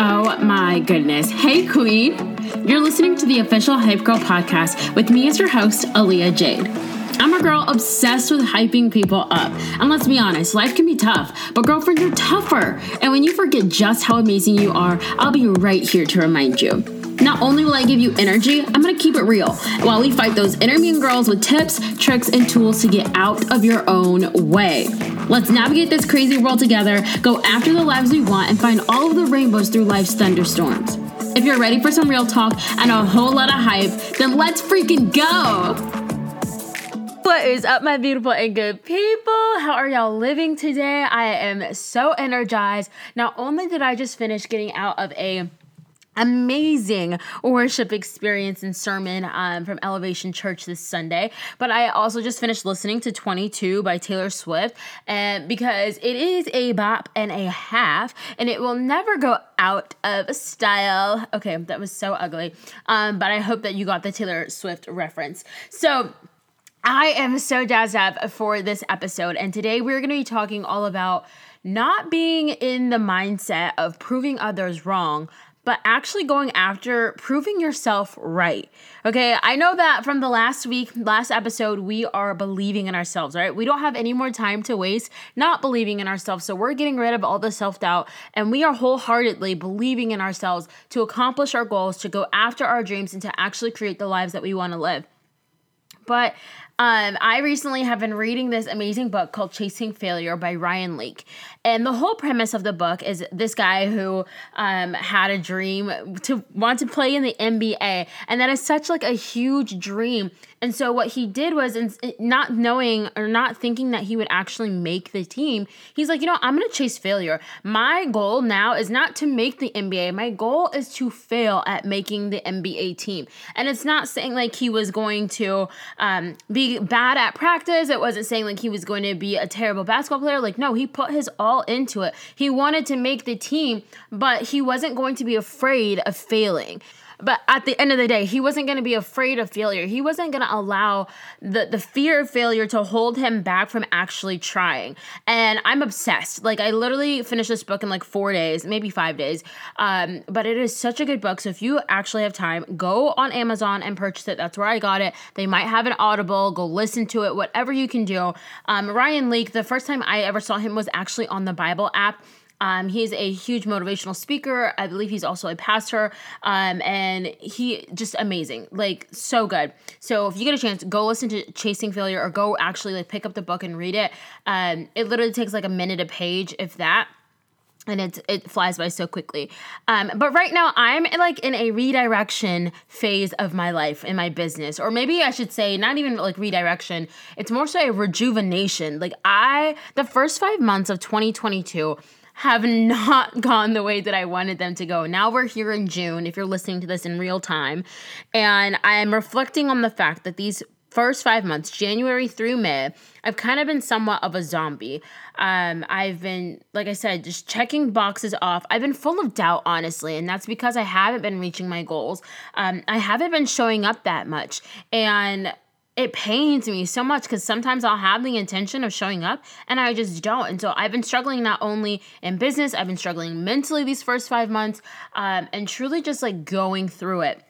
Oh my goodness. Hey, Queen. You're listening to the official Hype Girl podcast with me as your host, Aaliyah Jade. I'm a girl obsessed with hyping people up. And let's be honest, life can be tough, but girlfriend, you're tougher. And when you forget just how amazing you are, I'll be right here to remind you. Not only will I give you energy, I'm gonna keep it real while we fight those inner mean girls with tips, tricks, and tools to get out of your own way. Let's navigate this crazy world together, go after the lives we want, and find all of the rainbows through life's thunderstorms. If you're ready for some real talk and a whole lot of hype, then let's freaking go! What is up, my beautiful and good people? How are y'all living today? I am so energized. Not only did I just finish getting out of a amazing worship experience and sermon um, from Elevation Church this Sunday. But I also just finished listening to 22 by Taylor Swift, and because it is a bop and a half, and it will never go out of style. Okay, that was so ugly. Um, but I hope that you got the Taylor Swift reference. So. I am so jazzed up for this episode, and today we're going to be talking all about not being in the mindset of proving others wrong, but actually going after proving yourself right. Okay, I know that from the last week, last episode, we are believing in ourselves, right? We don't have any more time to waste not believing in ourselves. So we're getting rid of all the self doubt and we are wholeheartedly believing in ourselves to accomplish our goals, to go after our dreams, and to actually create the lives that we want to live. But um, I recently have been reading this amazing book called Chasing Failure by Ryan Leak. And the whole premise of the book is this guy who um, had a dream to want to play in the NBA. And that is such like a huge dream. And so what he did was not knowing or not thinking that he would actually make the team, he's like, you know, I'm going to chase failure. My goal now is not to make the NBA. My goal is to fail at making the NBA team. And it's not saying like he was going to um, be bad at practice. It wasn't saying like he was going to be a terrible basketball player. Like, no, he put his all into it. He wanted to make the team, but he wasn't going to be afraid of failing. But at the end of the day, he wasn't going to be afraid of failure. He wasn't going to allow the, the fear of failure to hold him back from actually trying. And I'm obsessed. Like, I literally finished this book in like four days, maybe five days. Um, but it is such a good book. So if you actually have time, go on Amazon and purchase it. That's where I got it. They might have an Audible. Go listen to it, whatever you can do. Um, Ryan Leak, the first time I ever saw him was actually on the Bible app. Um, he's a huge motivational speaker. I believe he's also a pastor. Um, and he just amazing, like so good. So if you get a chance, go listen to Chasing Failure or go actually like pick up the book and read it. Um, it literally takes like a minute a page, if that and it it flies by so quickly. Um, but right now I'm like in a redirection phase of my life in my business, or maybe I should say not even like redirection. It's more so a rejuvenation. Like I, the first five months of 2022 have not gone the way that I wanted them to go. Now we're here in June, if you're listening to this in real time, and I'm reflecting on the fact that these first five months, January through May, I've kind of been somewhat of a zombie. Um, I've been, like I said, just checking boxes off. I've been full of doubt, honestly, and that's because I haven't been reaching my goals. Um, I haven't been showing up that much. And it pains me so much because sometimes I'll have the intention of showing up and I just don't. And so I've been struggling not only in business, I've been struggling mentally these first five months um, and truly just like going through it.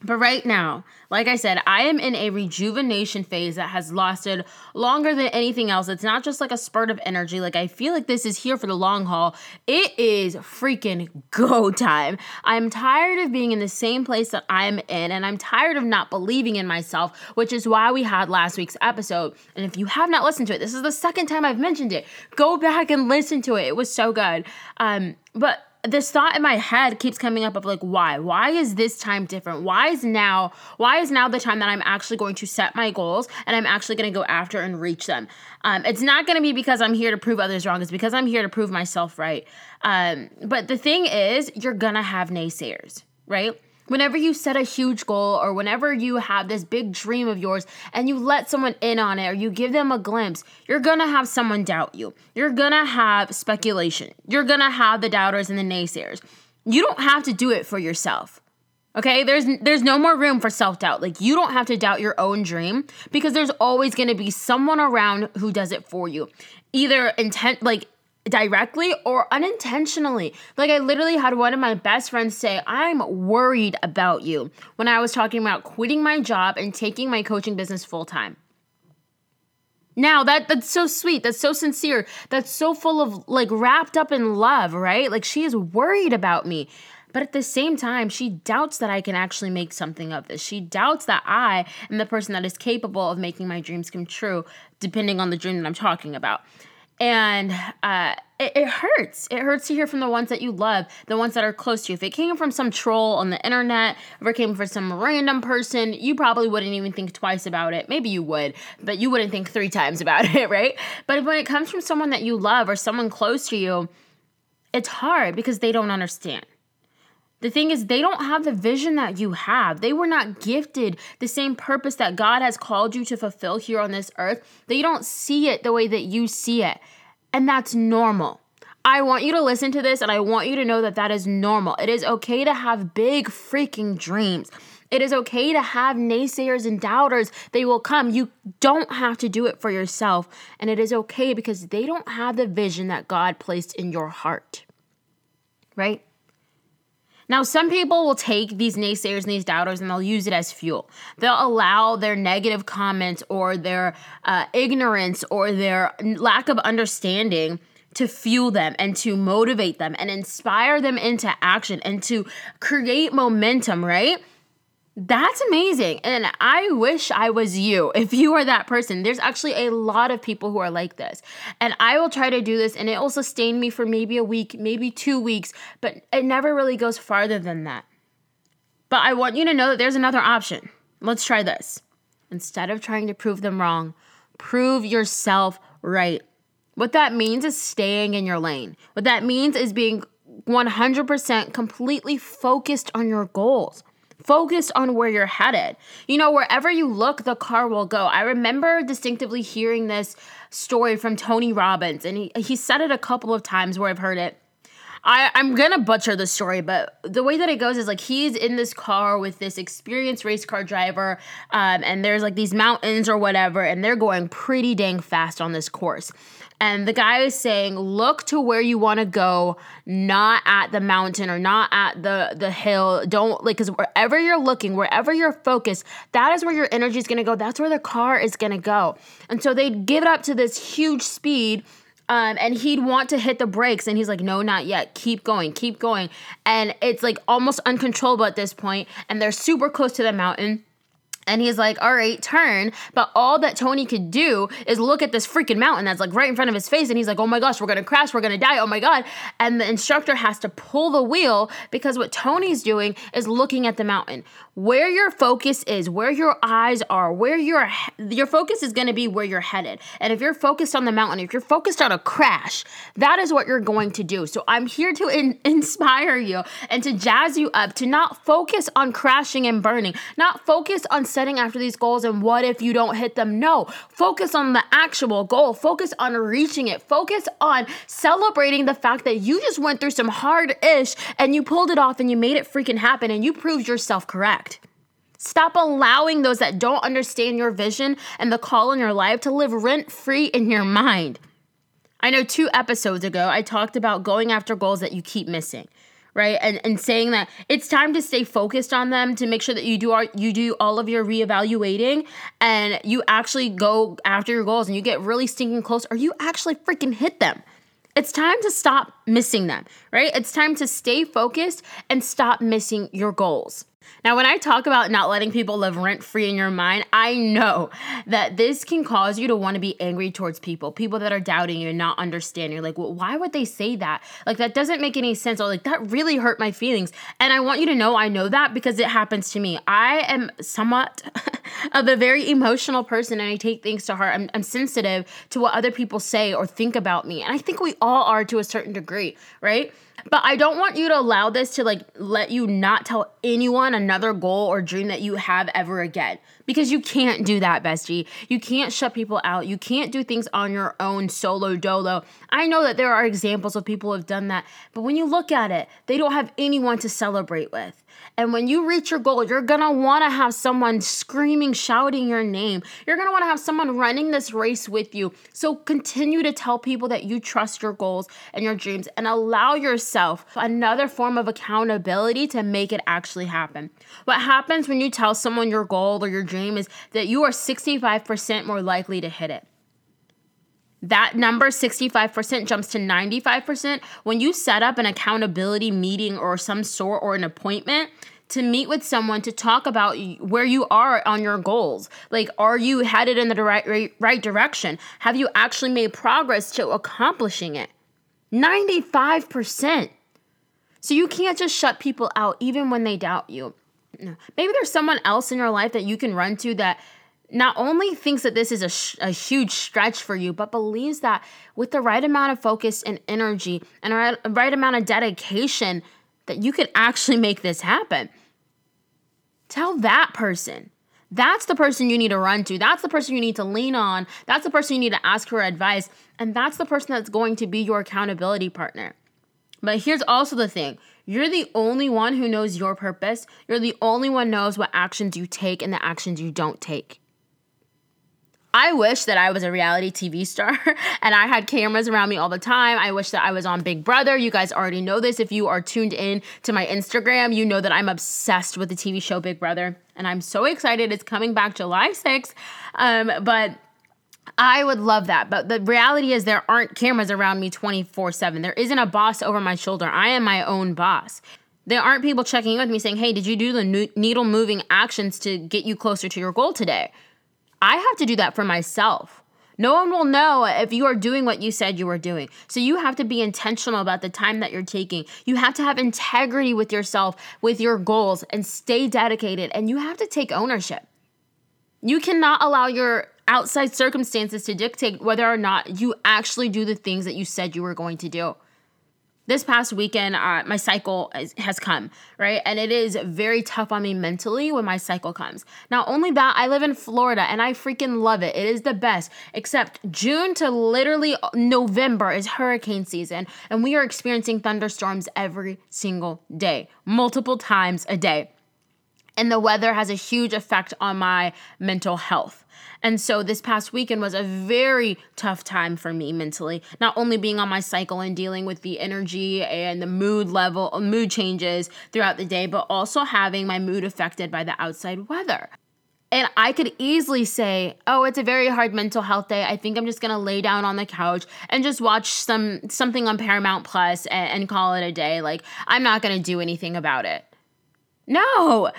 But right now, like I said, I am in a rejuvenation phase that has lasted longer than anything else. It's not just like a spurt of energy. Like I feel like this is here for the long haul. It is freaking go time. I'm tired of being in the same place that I'm in, and I'm tired of not believing in myself, which is why we had last week's episode. And if you have not listened to it, this is the second time I've mentioned it. Go back and listen to it. It was so good. Um, but this thought in my head keeps coming up of like why? Why is this time different? Why is now why is now the time that i'm actually going to set my goals and i'm actually going to go after and reach them? Um, it's not going to be because i'm here to prove others wrong it's because i'm here to prove myself right. Um, but the thing is you're gonna have naysayers right whenever you set a huge goal or whenever you have this big dream of yours and you let someone in on it or you give them a glimpse, you're gonna have someone doubt you. You're gonna have speculation. You're gonna have the doubters and the naysayers. You don't have to do it for yourself. Okay? There's there's no more room for self-doubt. Like you don't have to doubt your own dream because there's always going to be someone around who does it for you. Either intent like directly or unintentionally. Like I literally had one of my best friends say, "I'm worried about you" when I was talking about quitting my job and taking my coaching business full time. Now that that's so sweet, that's so sincere, that's so full of like wrapped up in love, right? Like she is worried about me. But at the same time, she doubts that I can actually make something of this. She doubts that I am the person that is capable of making my dreams come true, depending on the dream that I'm talking about and uh, it, it, hurts. It hurts to hear from the ones that you love, the ones that are close to you. If it came from some troll on the internet, if it came from some random person, you probably wouldn't even think twice about it. Maybe you would, but you wouldn't think three times about it, right? But when it comes from someone that you love or someone close to you, it's hard because they don't understand. The thing is, they don't have the vision that you have. They were not gifted the same purpose that God has called you to fulfill here on this earth. They don't see it the way that you see it. And that's normal. I want you to listen to this and I want you to know that that is normal. It is okay to have big freaking dreams. It is okay to have naysayers and doubters. They will come. You don't have to do it for yourself. And it is okay because they don't have the vision that God placed in your heart. Right? Now, some people will take these naysayers and these doubters and they'll use it as fuel. They'll allow their negative comments or their uh, ignorance or their lack of understanding to fuel them and to motivate them and inspire them into action and to create momentum, right? That's amazing. And I wish I was you if you are that person. There's actually a lot of people who are like this. And I will try to do this and it will sustain me for maybe a week, maybe two weeks, but it never really goes farther than that. But I want you to know that there's another option. Let's try this. Instead of trying to prove them wrong, prove yourself right. What that means is staying in your lane. What that means is being 100% completely focused on your goals focused on where you're headed. You know, wherever you look, the car will go. I remember distinctively hearing this story from Tony Robbins, and he, he said it a couple of times where I've heard it. I, I'm gonna butcher the story, but the way that it goes is like he's in this car with this experienced race car driver, um, and there's like these mountains or whatever, and they're going pretty dang fast on this course. And the guy is saying, look to where you want to go, not at the mountain or not at the the hill. Don't like because wherever you're looking, wherever you're focused, that is where your energy is gonna go. That's where the car is gonna go. And so they'd give it up to this huge speed. Um, and he'd want to hit the brakes and he's like no not yet keep going keep going and it's like almost uncontrollable at this point and they're super close to the mountain and he's like, all right, turn. But all that Tony could do is look at this freaking mountain that's like right in front of his face. And he's like, oh my gosh, we're going to crash. We're going to die. Oh my God. And the instructor has to pull the wheel because what Tony's doing is looking at the mountain. Where your focus is, where your eyes are, where your your focus is going to be where you're headed. And if you're focused on the mountain, if you're focused on a crash, that is what you're going to do. So I'm here to in- inspire you and to jazz you up to not focus on crashing and burning, not focus on setting after these goals and what if you don't hit them? No, focus on the actual goal. Focus on reaching it. Focus on celebrating the fact that you just went through some hard ish and you pulled it off and you made it freaking happen and you proved yourself correct. Stop allowing those that don't understand your vision and the call in your life to live rent free in your mind. I know two episodes ago, I talked about going after goals that you keep missing right? And and saying that it's time to stay focused on them to make sure that you do our, you do all of your reevaluating and you actually go after your goals and you get really stinking close or you actually freaking hit them. It's time to stop missing them right? It's time to stay focused and stop missing your goals now, when I talk about not letting people live rent free in your mind, I know that this can cause you to want to be angry towards people, people that are doubting you and not understanding. Like, well, why would they say that? Like, that doesn't make any sense. Or, like, that really hurt my feelings. And I want you to know I know that because it happens to me. I am somewhat of a very emotional person and I take things to heart. I'm, I'm sensitive to what other people say or think about me. And I think we all are to a certain degree, right? But I don't want you to allow this to like let you not tell anyone another goal or dream that you have ever again. Because you can't do that, bestie. You can't shut people out. You can't do things on your own solo dolo. I know that there are examples of people who have done that, but when you look at it, they don't have anyone to celebrate with. And when you reach your goal, you're gonna wanna have someone screaming, shouting your name. You're want to have someone running this race with you. So continue to tell people that you trust your goals and your dreams and allow yourself another form of accountability to make it actually happen. What happens when you tell someone your goal or your dream is that you are 65% more likely to hit it. That number, 65%, jumps to 95% when you set up an accountability meeting or some sort or an appointment to meet with someone to talk about where you are on your goals. Like, are you headed in the right, right, right direction? Have you actually made progress to accomplishing it? 95%. So you can't just shut people out even when they doubt you. Maybe there's someone else in your life that you can run to that not only thinks that this is a, sh- a huge stretch for you, but believes that with the right amount of focus and energy and a right, right amount of dedication, that you could actually make this happen. Tell that person. That's the person you need to run to. That's the person you need to lean on. That's the person you need to ask for advice. And that's the person that's going to be your accountability partner. But here's also the thing you're the only one who knows your purpose. You're the only one knows what actions you take and the actions you don't take. I wish that I was a reality TV star and I had cameras around me all the time. I wish that I was on Big Brother. You guys already know this. If you are tuned in to my Instagram, you know that I'm obsessed with the TV show Big Brother. And I'm so excited. It's coming back July 6th. Um, but I would love that. But the reality is, there aren't cameras around me 24 7. There isn't a boss over my shoulder. I am my own boss. There aren't people checking in with me saying, hey, did you do the needle moving actions to get you closer to your goal today? I have to do that for myself. No one will know if you are doing what you said you were doing. So you have to be intentional about the time that you're taking. You have to have integrity with yourself, with your goals, and stay dedicated. And you have to take ownership. You cannot allow your outside circumstances to dictate whether or not you actually do the things that you said you were going to do this past weekend, uh, my cycle is, has come, right? And it is very tough on me mentally when my cycle comes. Not only that, I live in Florida and I freaking love it. It is the best. Except June to literally November is hurricane season, and we are experiencing thunderstorms every single day, multiple times a day. And the weather has a huge effect on my mental health. And so this past weekend was a very tough time for me mentally, not only being on my cycle and dealing with the energy and the mood level, uh, mood changes throughout the day, but also having my mood affected by the outside weather. And I could easily say, "Oh, it's a very hard mental health day. I think I'm just gonna lay down on the couch and just watch some something on Paramount Plus and, and call it a day. Like I'm not gonna do anything about it." No,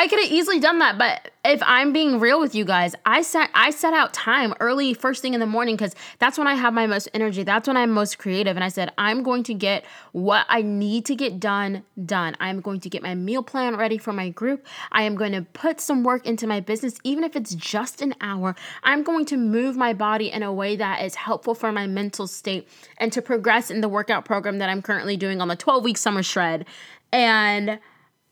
I could have easily done that, but if I'm being real with you guys, I set I set out time early first thing in the morning cuz that's when I have my most energy. That's when I'm most creative and I said I'm going to get what I need to get done done. I'm going to get my meal plan ready for my group. I am going to put some work into my business even if it's just an hour. I'm going to move my body in a way that is helpful for my mental state and to progress in the workout program that I'm currently doing on the 12 week summer shred. And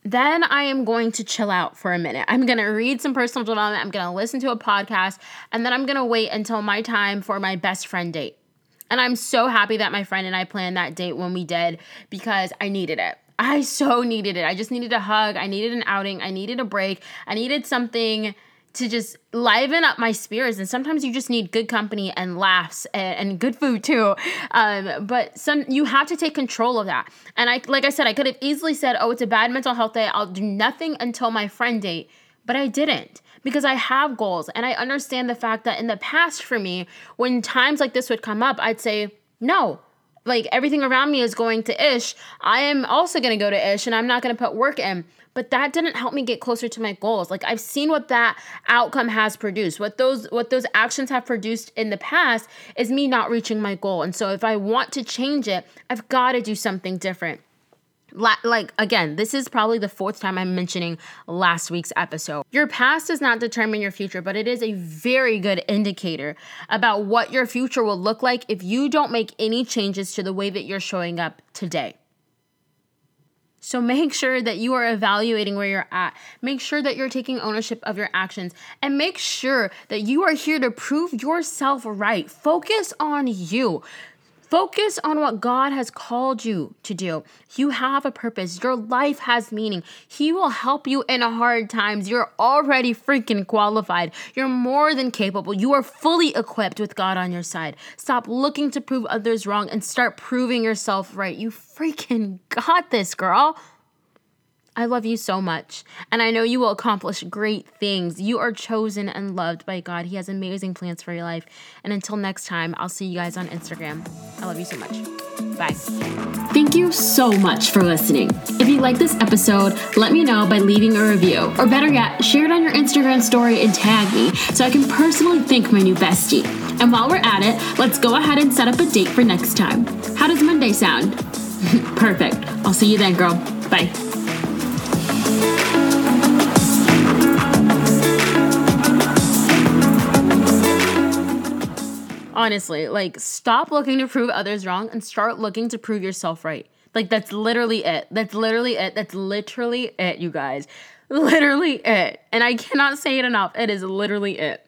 then I am going to chill out for a minute. I'm going to read some personal development. I'm going to listen to a podcast. And then I'm going to wait until my time for my best friend date. And I'm so happy that my friend and I planned that date when we did because I needed it. I so needed it. I just needed a hug. I needed an outing. I needed a break. I needed something to just liven up my spirits. And sometimes you just need good company and laughs and, and good food too. Um, but some you have to take control of that. And I, like I said, I could have easily said, "Oh, it's a bad mental health day. I'll do nothing until my friend date," but I didn't because I have goals and I understand the fact that in the past for me, when times like this would come up, I'd say, "No, like everything around me is going to ish, I am also going to go to ish and I'm not going to put work in. But that didn't help me get closer to my goals. Like I've seen what that outcome has produced. What those what those actions have produced in the past is me not reaching my goal. And so if I want to change it, I've got to do something different like again, this is probably the fourth time I'm mentioning last week's episode. Your past does not determine your future, but it is a very good indicator about what your future will look like if you don't make any changes to the way that you're showing up today. So make sure that you are evaluating where you're at. Make sure that you're taking ownership of your actions and make sure that you are here to prove yourself right. Focus on you Focus on what God has called you to do. You have a purpose. Your life has meaning. He will help you in hard times. You're already freaking qualified. You're more than capable. You are fully equipped with God on your side. Stop looking to prove others wrong and start proving yourself right. You freaking got this, girl. I love you so much, and I know you will accomplish great things. You are chosen and loved by God. He has amazing plans for your life. And until next time, I'll see you guys on Instagram. I love you so much. Bye. Thank you so much for listening. If you like this episode, let me know by leaving a review, or better yet, share it on your Instagram story and tag me so I can personally thank my new bestie. And while we're at it, let's go ahead and set up a date for next time. How does Monday sound? Perfect. I'll see you then, girl. Bye. Honestly, like stop looking to prove others wrong and start looking to prove yourself right. Like that's literally it. That's literally it. That's literally it, you guys. Literally it. And I cannot say it enough. It is literally it.